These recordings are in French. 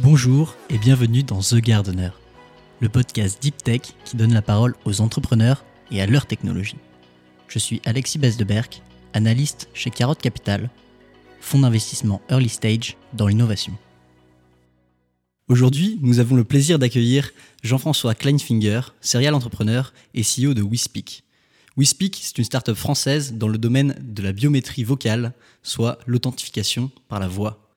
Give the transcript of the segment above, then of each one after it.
Bonjour et bienvenue dans The Gardener, le podcast Deep Tech qui donne la parole aux entrepreneurs et à leur technologie. Je suis Alexis Besdeberg, analyste chez Carotte Capital, fonds d'investissement early stage dans l'innovation. Aujourd'hui, nous avons le plaisir d'accueillir Jean-François Kleinfinger, serial entrepreneur et CEO de WeSpeak. WeSpeak, c'est une start-up française dans le domaine de la biométrie vocale, soit l'authentification par la voix.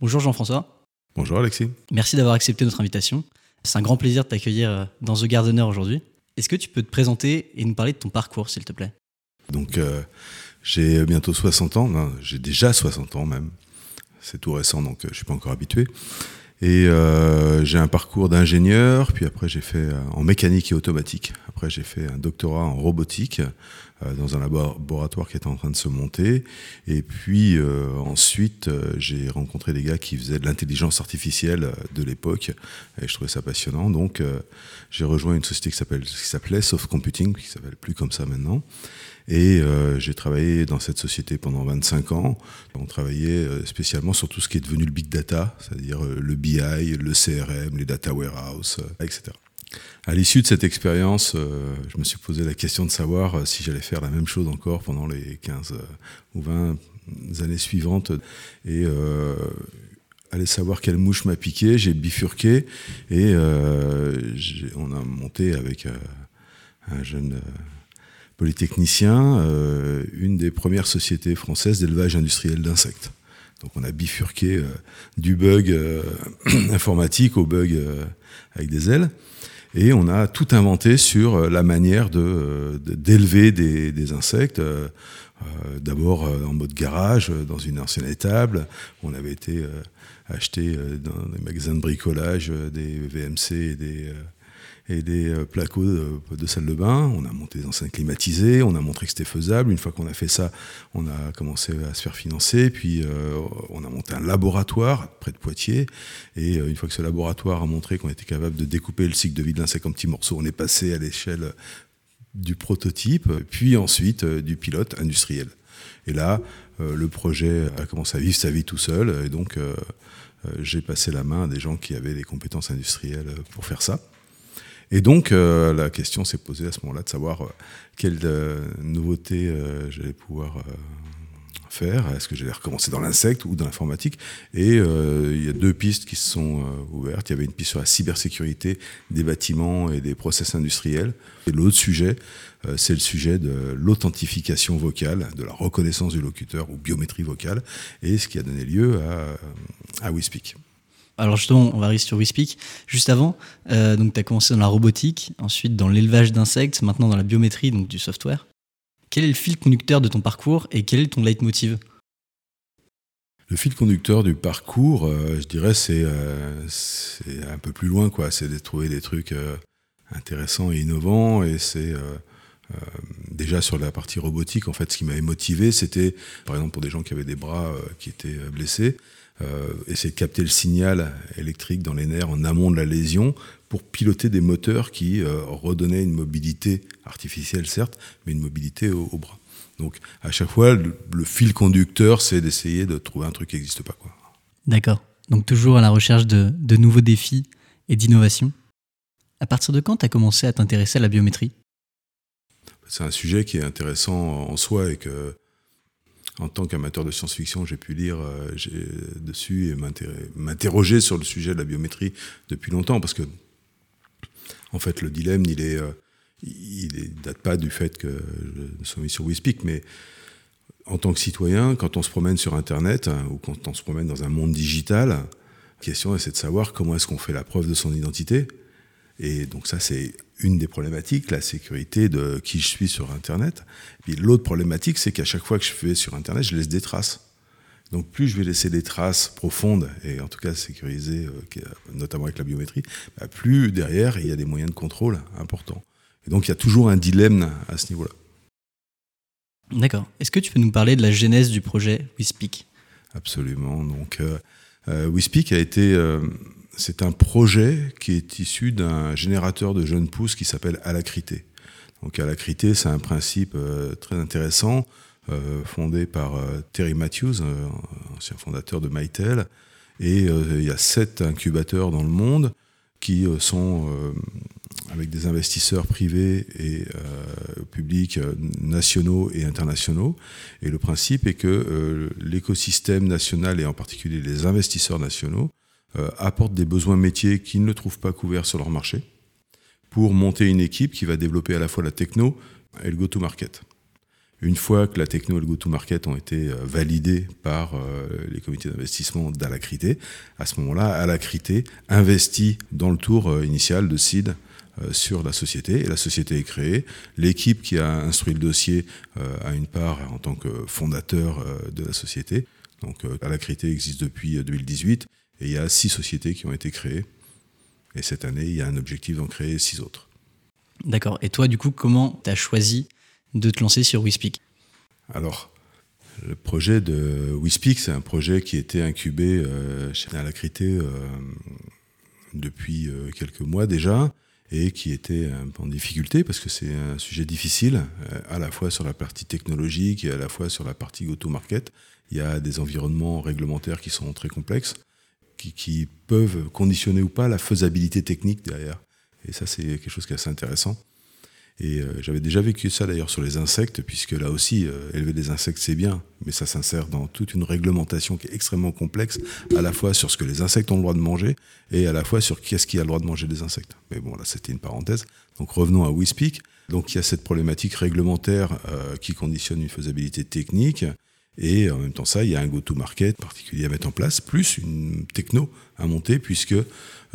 Bonjour Jean-François. Bonjour Alexis. Merci d'avoir accepté notre invitation. C'est un grand plaisir de t'accueillir euh, dans The Gardener aujourd'hui. Est-ce que tu peux te présenter et nous parler de ton parcours, s'il te plaît? Donc, euh, j'ai bientôt 60 ans, j'ai déjà 60 ans même. C'est tout récent, donc euh, je ne suis pas encore habitué. Et euh, j'ai un parcours d'ingénieur, puis après j'ai fait en mécanique et automatique. Après j'ai fait un doctorat en robotique dans un laboratoire qui était en train de se monter. Et puis ensuite j'ai rencontré des gars qui faisaient de l'intelligence artificielle de l'époque, et je trouvais ça passionnant. Donc j'ai rejoint une société qui s'appelait Soft Computing, qui s'appelle plus comme ça maintenant. Et euh, j'ai travaillé dans cette société pendant 25 ans. On travaillait euh, spécialement sur tout ce qui est devenu le big data, c'est-à-dire euh, le BI, le CRM, les data warehouse, etc. À l'issue de cette expérience, je me suis posé la question de savoir si j'allais faire la même chose encore pendant les 15 ou 20 années suivantes. Et aller savoir quelle mouche m'a piqué, j'ai bifurqué et on a monté avec un jeune polytechnicien, euh, une des premières sociétés françaises d'élevage industriel d'insectes. Donc on a bifurqué euh, du bug euh, informatique au bug avec des ailes. Et on a tout inventé sur la manière d'élever de, des, insectes. D'abord en mode garage, dans une ancienne étable. On avait été acheter dans des magasins de bricolage des VMC et des et des euh, placos de, salle de bain. On a monté des enceintes climatisées, on a montré que c'était faisable. Une fois qu'on a fait ça, on a commencé à se faire financer. Puis euh, on a monté un laboratoire près de Poitiers. Et euh, une fois que ce laboratoire a montré qu'on était capable de découper le cycle de vie de l'insecte en petits morceaux, on est passé à l'échelle du prototype, puis ensuite du pilote industriel. Et là, le projet a commencé à vivre sa vie tout seul. Et donc, j'ai passé la main à des gens qui avaient des compétences industrielles pour faire ça. Et donc, euh, la question s'est posée à ce moment-là de savoir euh, quelle euh, nouveauté j'allais pouvoir faire. Est-ce que j'allais recommencer dans l'insecte ou dans l'informatique? Et il y a deux pistes qui se sont ouvertes. Il y avait une piste sur la cybersécurité des bâtiments et des process industriels. Et l'autre sujet, c'est le sujet de l'authentification vocale, de la reconnaissance du locuteur ou biométrie vocale, et ce qui a donné lieu à, à WeSpeak. Alors justement, on va arriver sur WeSpeak. Juste avant, euh, donc tu as commencé dans la robotique, ensuite dans l'élevage d'insectes, maintenant dans la biométrie, donc du software. Quel est le fil conducteur de ton parcours et quel est ton leitmotiv? Le fil conducteur du parcours, euh, je dirais, euh, c'est un peu plus loin, quoi. C'est de trouver des trucs intéressants et innovants. Et c'est déjà sur la partie robotique, en fait, ce qui m'avait motivé, c'était, par exemple, pour des gens qui avaient des bras qui étaient blessés, essayer de capter le signal électrique dans les nerfs en amont de la lésion pour piloter des moteurs qui euh, redonnaient une mobilité artificielle, certes, mais une mobilité au, bras. Donc à chaque fois, le, fil conducteur, c'est d'essayer de trouver un truc qui n'existe pas. D'accord. Donc toujours à la recherche de, de nouveaux défis et d'innovation. À partir de quand tu as commencé à t'intéresser à la biométrie? C'est un sujet qui est intéressant en soi et que en tant qu'amateur de science-fiction, j'ai pu lire euh, dessus et m'interroger sur le sujet de la biométrie depuis longtemps, parce que, en fait, le dilemme, il est, euh, il date pas du fait que sois mis sur WeSpeak, mais en tant que citoyen, quand on se promène sur Internet hein, ou quand on se promène dans un monde digital, la question c'est de savoir comment est-ce qu'on fait la preuve de son identité. Et donc ça, c'est une des problématiques, la sécurité de qui je suis sur Internet. Puis l'autre problématique, c'est qu'à chaque fois que je fais sur Internet, je laisse des traces. Donc plus je vais laisser des traces profondes, et en tout cas sécurisées, euh, notamment avec la biométrie, bah, plus derrière, il y a des moyens de contrôle importants. Et donc il y a toujours un dilemme à ce niveau-là. D'accord. Est-ce que tu peux nous parler de la genèse du projet WeSpeak? Absolument. Donc euh, euh WeSpeak a été euh, c'est un projet qui est issu d'un générateur de jeunes pousses qui s'appelle Alacrité. Donc Alacrité, c'est un principe euh, très intéressant, euh, fondé par euh, Terry Matthews, ancien fondateur de Mytel, Et il y a sept incubateurs dans le monde qui sont avec des investisseurs privés et publics nationaux et internationaux. Et le principe est que l'écosystème national et en particulier les investisseurs nationaux apportent des besoins métiers qu'ils ne trouvent pas couverts sur leur marché pour monter une équipe qui va développer à la fois la techno et le go-to-market. Une fois que la techno et le go-to-market ont été euh, validés par euh, les comités d'investissement d'Alacrité, à ce moment-là, Alacrité investit dans le tour euh, initial de seed sur la société et la société est créée. L'équipe qui a instruit le dossier a une part en tant que fondateur de la société. Donc Alacrité existe depuis 2018 et il y a six sociétés qui ont été créées et cette année, il y a un objectif d'en créer six autres. D'accord. Et toi, du coup, comment tu as choisi de te lancer sur WeSpeak Alors, le projet de WeSpeak, c'est un projet qui était incubé euh, chez Alacrité euh, depuis euh, quelques mois déjà et qui était peu en difficulté parce que c'est un sujet difficile, à la fois sur la partie technologique et à la fois sur la partie go-to-market. Il y a des environnements réglementaires qui sont très complexes qui, peuvent conditionner ou pas la faisabilité technique derrière. Et ça, c'est quelque chose qui est assez intéressant. Et euh, j'avais déjà vécu ça d'ailleurs sur les insectes, puisque là aussi, euh, élever des insectes, c'est bien, mais ça s'insère dans toute une réglementation qui est extrêmement complexe, à la fois sur ce que les insectes ont le droit de manger, et à la fois sur qui est-ce qui a le droit de manger des insectes. Mais bon, là, c'était une parenthèse. Donc revenons à WeSpeak. Donc il y a cette problématique réglementaire euh, qui conditionne une faisabilité technique. Et en même temps, ça, il y a un go-to-market particulier à mettre en place, plus une techno à monter, puisque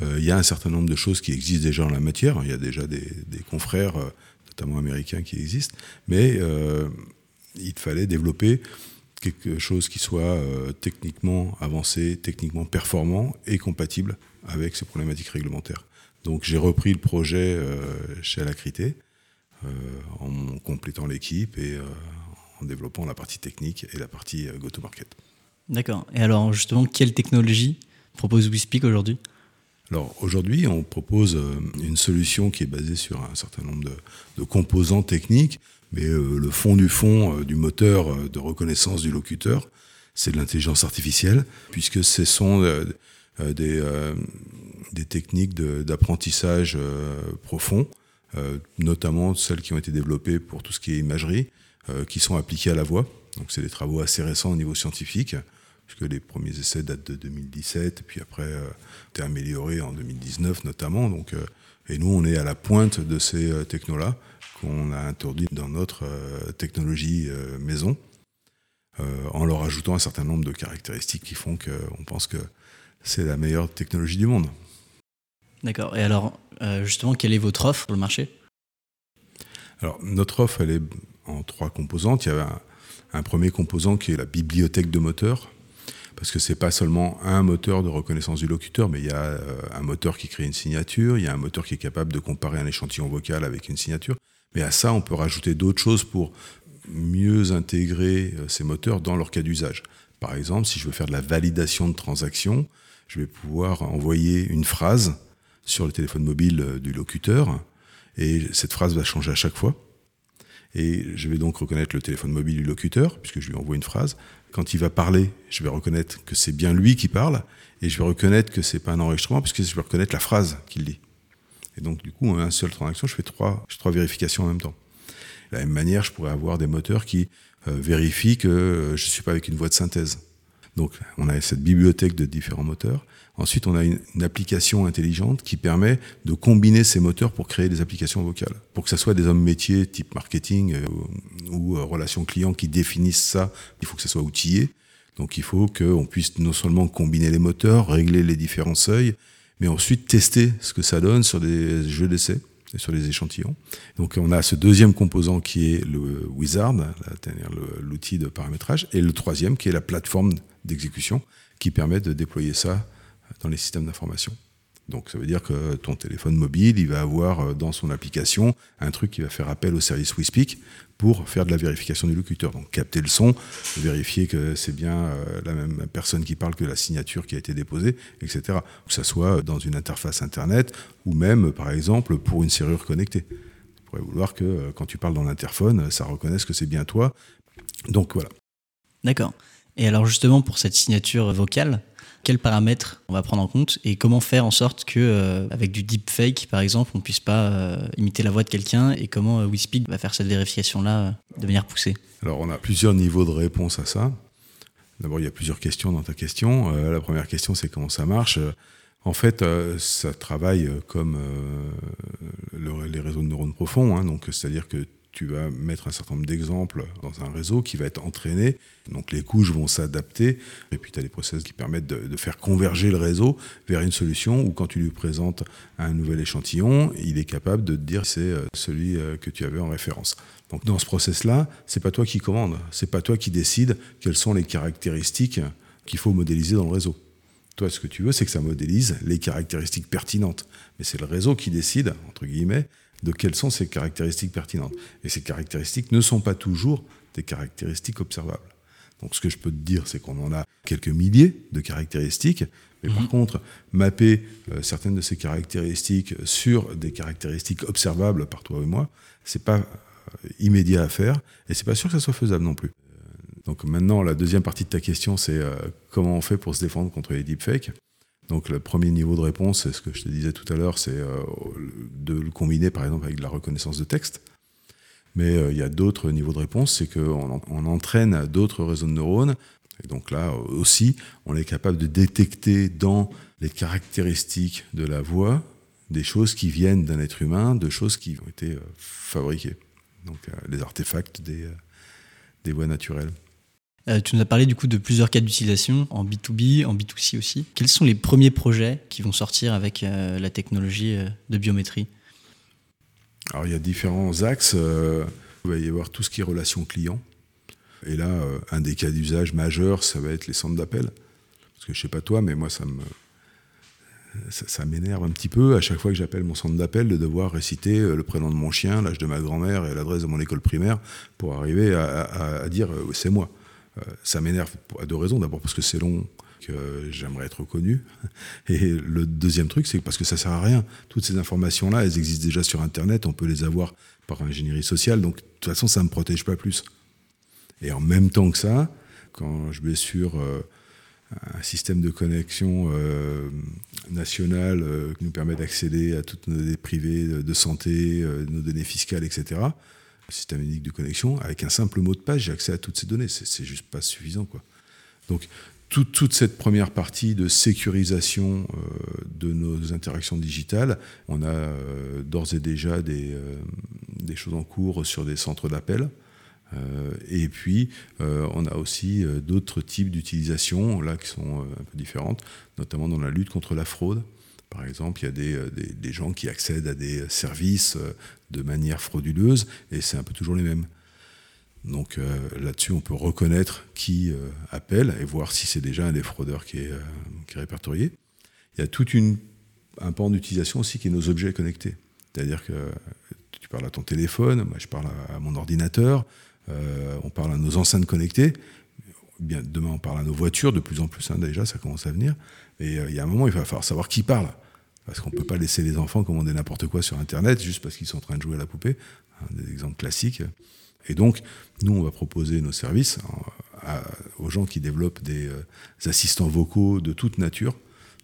il y a un certain nombre de choses qui existent déjà en la matière. Il y a déjà des, confrères, notamment américains, qui existent, mais euh, il fallait développer quelque chose qui soit techniquement avancé, techniquement performant et compatible avec ces problématiques réglementaires. Donc j'ai repris le projet chez Alacrité en complétant l'équipe et en développant la partie technique et la partie euh, go-to-market. D'accord. Et alors justement, quelle technologie propose WeSpeak aujourd'hui? Alors aujourd'hui, on propose euh, une solution qui est basée sur un certain nombre de, composants techniques, mais euh, le fond du fond du moteur de reconnaissance du locuteur, c'est de l'intelligence artificielle, puisque ce sont des, techniques d'apprentissage profond, notamment celles qui ont été développées pour tout ce qui est imagerie, euh, qui sont appliqués à la voix. Donc c'est des travaux assez récents au niveau scientifique, puisque les premiers essais datent de 2017, puis après euh, été améliorés en 2019 notamment. Donc, euh, et nous, on est à la pointe de ces euh, technos-là qu'on a introduits dans notre technologie maison, en leur ajoutant un certain nombre de caractéristiques qui font qu'on pense que c'est la meilleure technologie du monde. D'accord. Et alors, justement, quelle est votre offre pour le marché? Alors, notre offre, elle est en trois composantes. Il y a un, premier composant qui est la bibliothèque de moteurs, parce que c'est pas seulement un moteur de reconnaissance du locuteur, mais il y a euh, un moteur qui crée une signature, il y a un moteur qui est capable de comparer un échantillon vocal avec une signature. Mais à ça, on peut rajouter d'autres choses pour mieux intégrer euh, ces moteurs dans leur cas d'usage. Par exemple, si je veux faire de la validation de transaction, je vais pouvoir envoyer une phrase sur le téléphone mobile euh, du locuteur, et cette phrase va changer à chaque fois. Et je vais donc reconnaître le téléphone mobile du locuteur, puisque je lui envoie une phrase. Quand il va parler, je vais reconnaître que c'est bien lui qui parle, et je vais reconnaître que c'est pas un enregistrement, puisque je vais reconnaître la phrase qu'il dit. Et donc, du coup, en une seule transaction, je fais trois, trois vérifications en même temps. De la même manière, je pourrais avoir des moteurs qui euh, vérifient que euh, je ne suis pas avec une voix de synthèse. Donc, on a cette bibliothèque de différents moteurs. Ensuite, on a une, application intelligente qui permet de combiner ces moteurs pour créer des applications vocales. Pour que ce soit des hommes métiers type marketing euh, ou, euh, relations clients qui définissent ça, il faut que ça soit outillé. Donc il faut qu'on puisse non seulement combiner les moteurs, régler les différents seuils, mais ensuite tester ce que ça donne sur des jeux d'essai et sur les échantillons. Donc on a ce deuxième composant qui est le wizard, l'outil de paramétrage, et le troisième qui est la plateforme d'exécution qui permet de déployer ça dans les systèmes d'information. Donc ça veut dire que ton téléphone mobile, il va avoir euh, dans son application un truc qui va faire appel au service WeSpeak pour faire de la vérification du locuteur. Donc capter le son, vérifier que c'est bien euh, la même personne qui parle que la signature qui a été déposée, etc. Que ça soit dans une interface Internet ou même, par exemple, pour une serrure connectée. Tu pourrais vouloir que euh, quand tu parles dans l'interphone, ça reconnaisse que c'est bien toi. Donc voilà. D'accord. Et alors justement, pour cette signature vocale, paramètres on va prendre en compte et comment faire en sorte que, avec du deepfake par exemple, on puisse pas imiter la voix de quelqu'un et comment WeSpeak va faire cette vérification-là de manière poussée Alors on a plusieurs niveaux de réponse à ça. D'abord, il y a plusieurs questions dans ta question. la première question, c'est comment ça marche. En fait, ça travaille comme les réseaux de neurones profonds. Hein. donc, c'est-à-dire que tu vas mettre un certain nombre d'exemples dans un réseau qui va être entraîné. Donc les couches vont s'adapter. Et puis tu as des process qui permettent de, faire converger le réseau vers une solution où quand tu lui présentes un nouvel échantillon, il est capable de te dire c'est euh, celui euh, que tu avais en référence. Donc dans ce process-là, c'est pas toi qui commande, c'est pas toi qui décide quelles sont les caractéristiques qu'il faut modéliser dans le réseau. Toi, ce que tu veux, c'est que ça modélise les caractéristiques pertinentes. Mais c'est le réseau qui décide, entre guillemets, de quelles sont ces caractéristiques pertinentes. Et ces caractéristiques ne sont pas toujours des caractéristiques observables. Donc ce que je peux te dire, c'est qu'on en a quelques milliers de caractéristiques, mais par mhm. contre, mapper euh, certaines de ces caractéristiques sur des caractéristiques observables par toi et moi, c'est pas euh, immédiat à faire, et c'est pas sûr que ça soit faisable non plus. Donc maintenant, la deuxième partie de ta question, c'est euh, comment on fait pour se défendre contre les deepfakes? Donc le premier niveau de réponse, c'est ce que je te disais tout à l'heure, c'est euh, de le combiner par exemple avec de la reconnaissance de texte. Mais euh, il y a d'autres niveaux de réponse, c'est qu'on on entraîne d'autres réseaux de neurones. Et donc là aussi, on est capable de détecter dans les caractéristiques de la voix des choses qui viennent d'un être humain, de choses qui ont été euh, fabriquées. Donc les artefacts des voix naturelles. Euh, tu nous as parlé du coup de plusieurs cas d'utilisation en B2B, en B2C aussi. Quels sont les premiers projets qui vont sortir avec euh, la technologie euh, de biométrie? Alors il y a différents axes. il va y avoir tout ce qui est relation client. Et là, un des cas d'usage majeurs, ça va être les centres d'appel. Parce que je sais pas toi, mais moi ça me ça, m'énerve un petit peu à chaque fois que j'appelle mon centre d'appel de devoir réciter le prénom de mon chien, l'âge de ma grand-mère et l'adresse de mon école primaire pour arriver à dire c'est moi. Euh, ça m'énerve à deux raisons. D'abord parce que c'est long, que j'aimerais être reconnu. Et le deuxième truc, c'est parce que ça sert à rien. Toutes ces informations-là, elles existent déjà sur Internet, on peut les avoir par ingénierie sociale, donc de toute façon, ça ne me protège pas plus. Et en même temps que ça, quand je vais sur euh, un système de connexion euh, national qui nous permet d'accéder à toutes nos données privées de santé, nos données fiscales, etc., système unique de connexion, avec un simple mot de passe, j'ai accès à toutes ces données. C'est juste pas suffisant. Quoi. Donc, toute, cette première partie de sécurisation euh, de nos interactions digitales, on a euh, d'ores et déjà des, euh, des, choses en cours sur des centres d'appel. et puis, on a aussi d'autres types d'utilisation, là, qui sont un peu différentes, notamment dans la lutte contre la fraude. Par exemple, il y a des, euh, des, des, gens qui accèdent à des services euh, de manière frauduleuse, et c'est un peu toujours les mêmes. Donc euh, là-dessus, on peut reconnaître qui appelle et voir si c'est déjà un des fraudeurs qui est, qui est répertorié. Il y a tout un pan d'utilisation aussi qui est nos objets connectés. C'est-à-dire que tu parles à ton téléphone, moi je parle à, mon ordinateur, on parle à nos enceintes connectées. Demain, on parle à nos voitures, de plus en plus, hein, déjà, ça commence à venir. Et euh, il y a un moment, il va falloir savoir qui parle. Parce qu'on ne peut pas laisser les enfants commander n'importe quoi sur Internet juste parce qu'ils sont en train de jouer à la poupée. des exemples classiques. Et donc, nous, on va proposer nos services aux gens qui développent des, euh, assistants vocaux de toute nature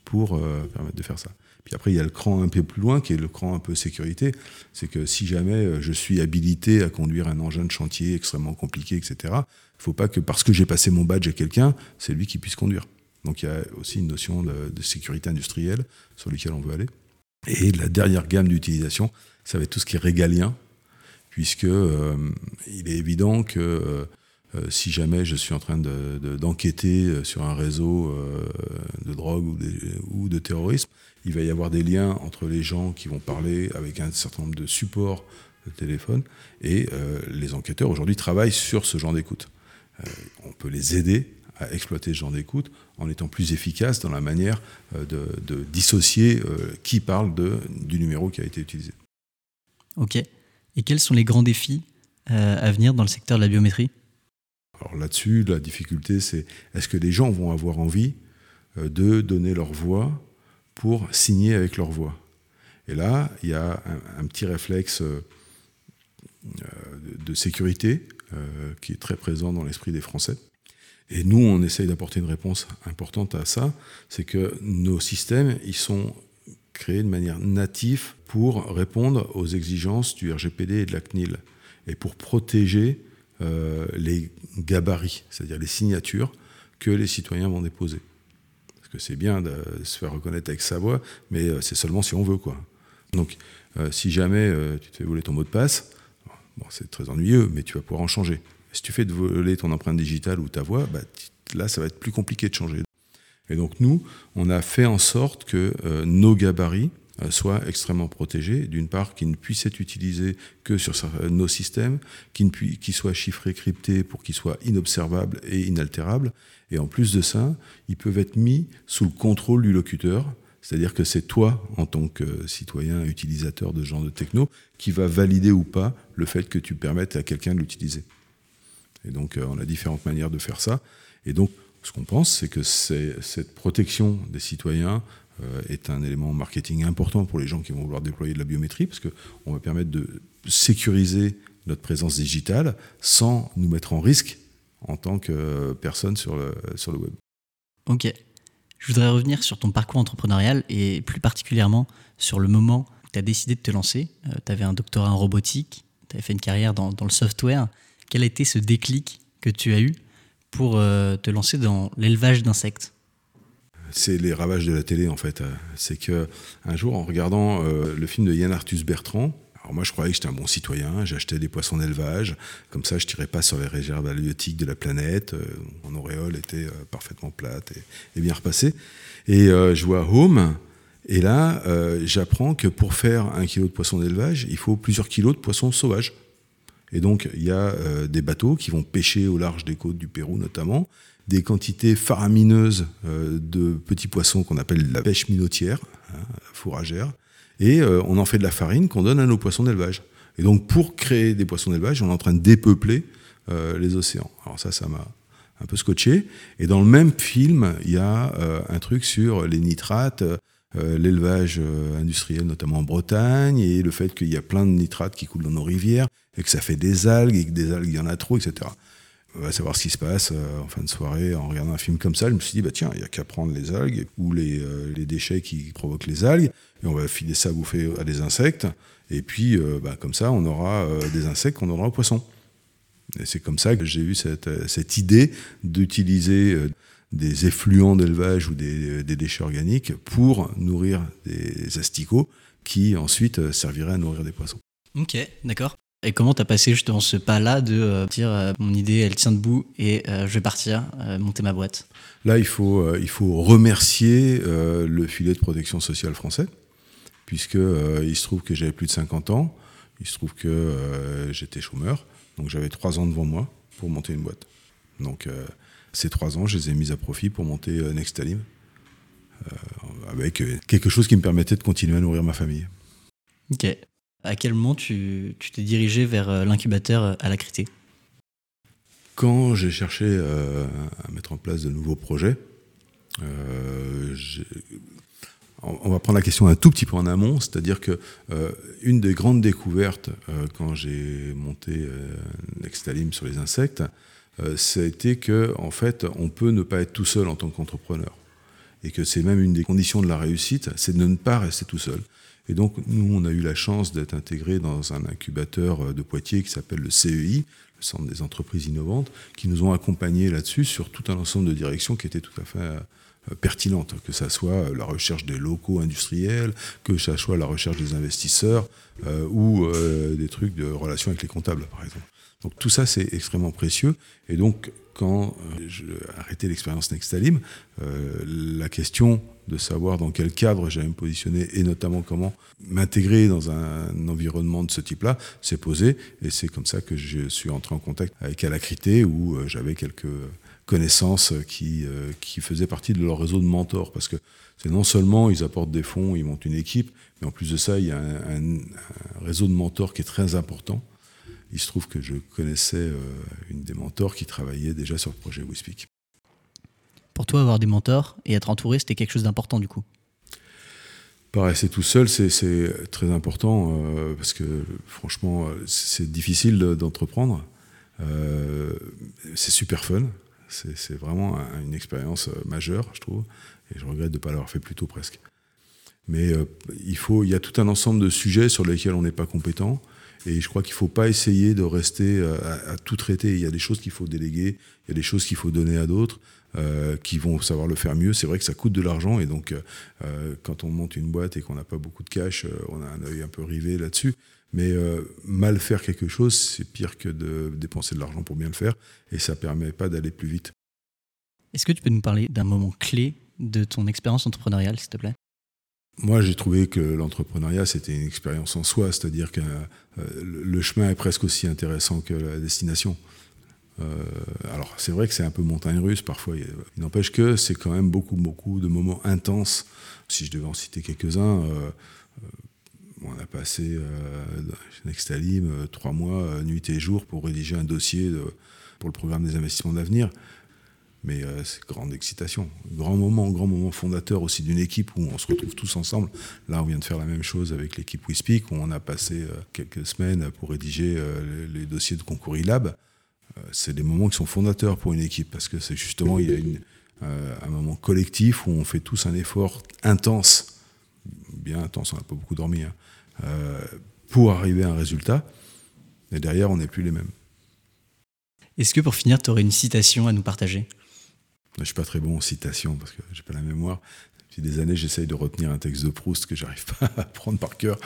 pour euh, permettre de faire ça. Puis après, il y a le cran un peu plus loin, qui est le cran un peu sécurité. C'est que si jamais je suis habilité à conduire un engin de chantier extrêmement compliqué, etc., faut pas que parce que j'ai passé mon badge à quelqu'un, c'est lui qui puisse conduire. Donc il y a aussi une notion de, sécurité industrielle sur laquelle on veut aller. Et la dernière gamme d'utilisation, ça va être tout ce qui est régalien, puisque euh, il est évident que euh, euh, si jamais je suis en train d'enquêter sur un réseau de drogue ou, ou, de terrorisme, il va y avoir des liens entre les gens qui vont parler avec un certain nombre de supports de téléphone, et les enquêteurs aujourd'hui travaillent sur ce genre d'écoute. On peut les aider à exploiter ce genre d'écoute en étant plus efficace dans la manière euh, de, dissocier euh, qui parle de, du numéro qui a été utilisé. Ok. Et quels sont les grands défis euh, à venir dans le secteur de la biométrie? Alors là-dessus, la difficulté, c'est est-ce que les gens vont avoir envie de donner leur voix pour signer avec leur voix? Et là, il y a un, petit réflexe de sécurité qui est très présent dans l'esprit des Français Et nous, on essaye d'apporter une réponse importante à ça, c'est que nos systèmes, ils sont créés de manière native pour répondre aux exigences du RGPD et de la CNIL, et pour protéger euh, les gabarits, c'est-à-dire les signatures que les citoyens vont déposer. Parce que c'est bien de se faire reconnaître avec sa voix, mais euh, c'est seulement si on veut. Quoi. Donc, euh, si jamais tu te fais voler ton mot de passe, bon, c'est très ennuyeux, mais tu vas pouvoir en changer. Si tu fais de voler ton empreinte digitale ou ta voix, bah, là, ça va être plus compliqué de changer. Et donc, nous, on a fait en sorte que nos gabarits, euh, soit extrêmement protégé, d'une part, qui ne puisse être utilisé que sur nos systèmes, qui, ne qui soit chiffré, crypté pour qu'il soit inobservable et inaltérable. Et en plus de ça, ils peuvent être mis sous le contrôle du locuteur, c'est-à-dire que c'est toi, en tant que citoyen utilisateur de ce genre de techno, qui va valider ou pas le fait que tu permettes à quelqu'un de l'utiliser. Et donc, euh, on a différentes manières de faire ça. Et donc, ce qu'on pense, c'est que cette protection des citoyens euh, est un élément marketing important pour les gens qui vont vouloir déployer de la biométrie, parce qu'on va permettre de sécuriser notre présence digitale sans nous mettre en risque en tant que personne sur le, sur le web. Ok. Je voudrais revenir sur ton parcours entrepreneurial et plus particulièrement sur le moment où tu as décidé de te lancer. Euh, tu avais un doctorat en robotique, tu avais fait une carrière dans, le software. Quel a été ce déclic que tu as eu pour euh, te lancer dans l'élevage d'insectes? C'est les ravages de la télé en fait. C'est que un jour, en regardant euh, le film de Yann Arthus Bertrand, alors moi je croyais que j'étais un bon citoyen, j'achetais des poissons d'élevage, comme ça je tirais pas sur les réserves halieutiques de la planète, euh, mon auréole était euh, parfaitement plate et, bien repassée. Et je vois Home, et là j'apprends que pour faire un kilo de poissons d'élevage, il faut plusieurs kilos de poissons sauvages. Et donc il y a des bateaux qui vont pêcher au large des côtes du Pérou notamment, des quantités faramineuses euh, de petits poissons qu'on appelle la pêche minotière, hein, fourragère, et euh, on en fait de la farine qu'on donne à nos poissons d'élevage. Et donc pour créer des poissons d'élevage, on est en train de dépeupler euh, les océans. Alors ça, ça m'a un peu scotché. Et dans le même film, il y a un truc sur les nitrates, l'élevage industriel, notamment en Bretagne, et le fait qu'il y a plein de nitrates qui coulent dans nos rivières, et que ça fait des algues, et que des algues, il y en a trop, etc va savoir ce qui se passe euh, en fin de soirée en regardant un film comme ça. Je me suis dit, bah tiens, il n'y a qu'à prendre les algues ou les, euh, les, déchets qui provoquent les algues et on va filer ça à bouffer à des insectes. Et puis, euh, bah, comme ça, on aura des insectes qu'on donnera aux poissons. Et c'est comme ça que j'ai eu cette, cette idée d'utiliser des effluents d'élevage ou des, des, déchets organiques pour nourrir des asticots qui ensuite serviraient à nourrir des poissons. Ok, d'accord. Et comment tu as passé justement ce pas-là de euh, dire euh, mon idée elle tient debout et euh, je vais partir monter ma boîte? Là, il faut, il faut remercier le filet de protection sociale français, puisque il se trouve que j'avais plus de 50 ans, il se trouve que j'étais chômeur, donc j'avais trois ans devant moi pour monter une boîte. Donc ces trois ans, je les ai mis à profit pour monter Nextalim, avec quelque chose qui me permettait de continuer à nourrir ma famille. Ok. À quel moment tu t'es dirigé vers euh, l'incubateur euh, à la Critée? Quand j'ai cherché euh, à mettre en place de nouveaux projets, on va prendre la question un tout petit peu en amont, c'est-à-dire que une des grandes découvertes quand j'ai monté Nextalim sur les insectes, ça a été que en fait, on peut ne pas être tout seul en tant qu'entrepreneur, et que c'est même une des conditions de la réussite, c'est de ne pas rester tout seul. Et donc, nous, on a eu la chance d'être intégrés dans un incubateur euh, de Poitiers qui s'appelle le CEI, le Centre des entreprises innovantes, qui nous ont accompagnés là-dessus sur tout un ensemble de directions qui étaient tout à fait euh, pertinentes, que ça soit euh, la recherche des locaux industriels, que ça soit la recherche des investisseurs ou des trucs de relation avec les comptables, par exemple. Donc tout ça, c'est extrêmement précieux. Et donc, quand j'ai arrêté l'expérience Nextalim, la question de savoir dans quel cadre j'allais me positionner et notamment comment m'intégrer dans un environnement de ce type-là, s'est posé. Et c'est comme ça que je suis entré en contact avec Alacrité où euh, j'avais quelques connaissances qui, euh, qui faisaient partie de leur réseau de mentors. Parce que c'est non seulement ils apportent des fonds, ils montent une équipe, mais en plus de ça, il y a un, réseau de mentors qui est très important. Il se trouve que je connaissais euh, une des mentors qui travaillait déjà sur le projet WeSpeak. Pour toi, avoir des mentors et être entouré, c'était quelque chose d'important du coup Pareil, tout seul, c'est très important euh, parce que franchement, c'est difficile d'entreprendre. Euh, c'est super fun, C'est vraiment une expérience majeure, je trouve, et je regrette de ne pas l'avoir fait plus tôt presque. Mais il, faut, il y a tout un ensemble de sujets sur lesquels on n'est pas compétent. Et je crois qu'il ne faut pas essayer de rester euh, à, tout traiter. Il y a des choses qu'il faut déléguer, il y a des choses qu'il faut donner à d'autres. Euh, qui vont savoir le faire mieux. C'est vrai que ça coûte de l'argent et donc euh, quand on monte une boîte et qu'on n'a pas beaucoup de cash, on a un œil un peu rivé là-dessus. Mais mal faire quelque chose, c'est pire que de dépenser de l'argent pour bien le faire et ça permet pas d'aller plus vite. Est-ce que tu peux nous parler d'un moment clé de ton expérience entrepreneuriale, s'il te plaît? Moi, j'ai trouvé que l'entrepreneuriat, c'était une expérience en soi, c'est-à-dire que euh, le chemin est presque aussi intéressant que la destination. Euh, alors, c'est vrai que c'est un peu montagne russe parfois. Il n'empêche que c'est quand même beaucoup, beaucoup de moments intenses. Si je devais en citer quelques-uns, euh, on a passé chez Nextalim trois mois, nuit et jour, pour rédiger un dossier pour le programme des investissements d'avenir mais euh, c'est grande excitation. Grand moment, grand moment fondateur aussi d'une équipe où on se retrouve tous ensemble. Là, on vient de faire la même chose avec l'équipe WeSpeak, où on a passé euh, quelques semaines pour rédiger euh, les, dossiers de concours iLab. c'est des moments qui sont fondateurs pour une équipe, parce que c'est justement, il y a un moment collectif où on fait tous un effort intense, bien intense, on n'a pas beaucoup dormi, hein, pour arriver à un résultat. Et derrière, on n'est plus les mêmes. Est-ce que pour finir, tu aurais une citation à nous partager? Je ne suis pas très bon en citation parce que j'ai pas la mémoire. Depuis des années, j'essaye de retenir un texte de Proust que j'arrive pas à prendre par cœur.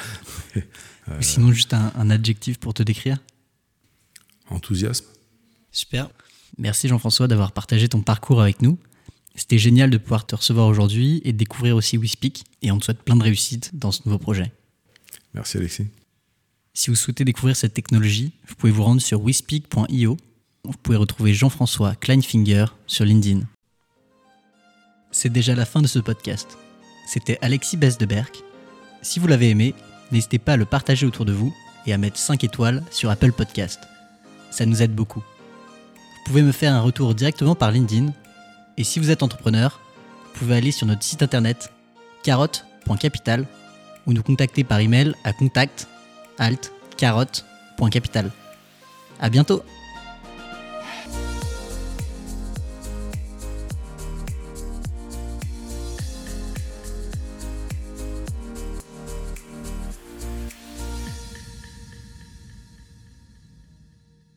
Euh, sinon, juste un, adjectif pour te décrire Enthousiasme. Super. Merci Jean-François d'avoir partagé ton parcours avec nous. C'était génial de pouvoir te recevoir aujourd'hui et de découvrir aussi WeSpeak. Et on te souhaite plein de réussite dans ce nouveau projet. Merci Alexis. Si vous souhaitez découvrir cette technologie, vous pouvez vous rendre sur wespeak.io. Vous pouvez retrouver Jean-François Kleinfinger sur LinkedIn c'est déjà la fin de ce podcast. C'était Alexis Besdeberg. Si vous l'avez aimé, n'hésitez pas à le partager autour de vous et à mettre 5 étoiles sur Apple Podcast. Ça nous aide beaucoup. Vous pouvez me faire un retour directement par LinkedIn. Et si vous êtes entrepreneur, vous pouvez aller sur notre site internet carotte.capital ou nous contacter par email à contact carotte.capital. À bientôt!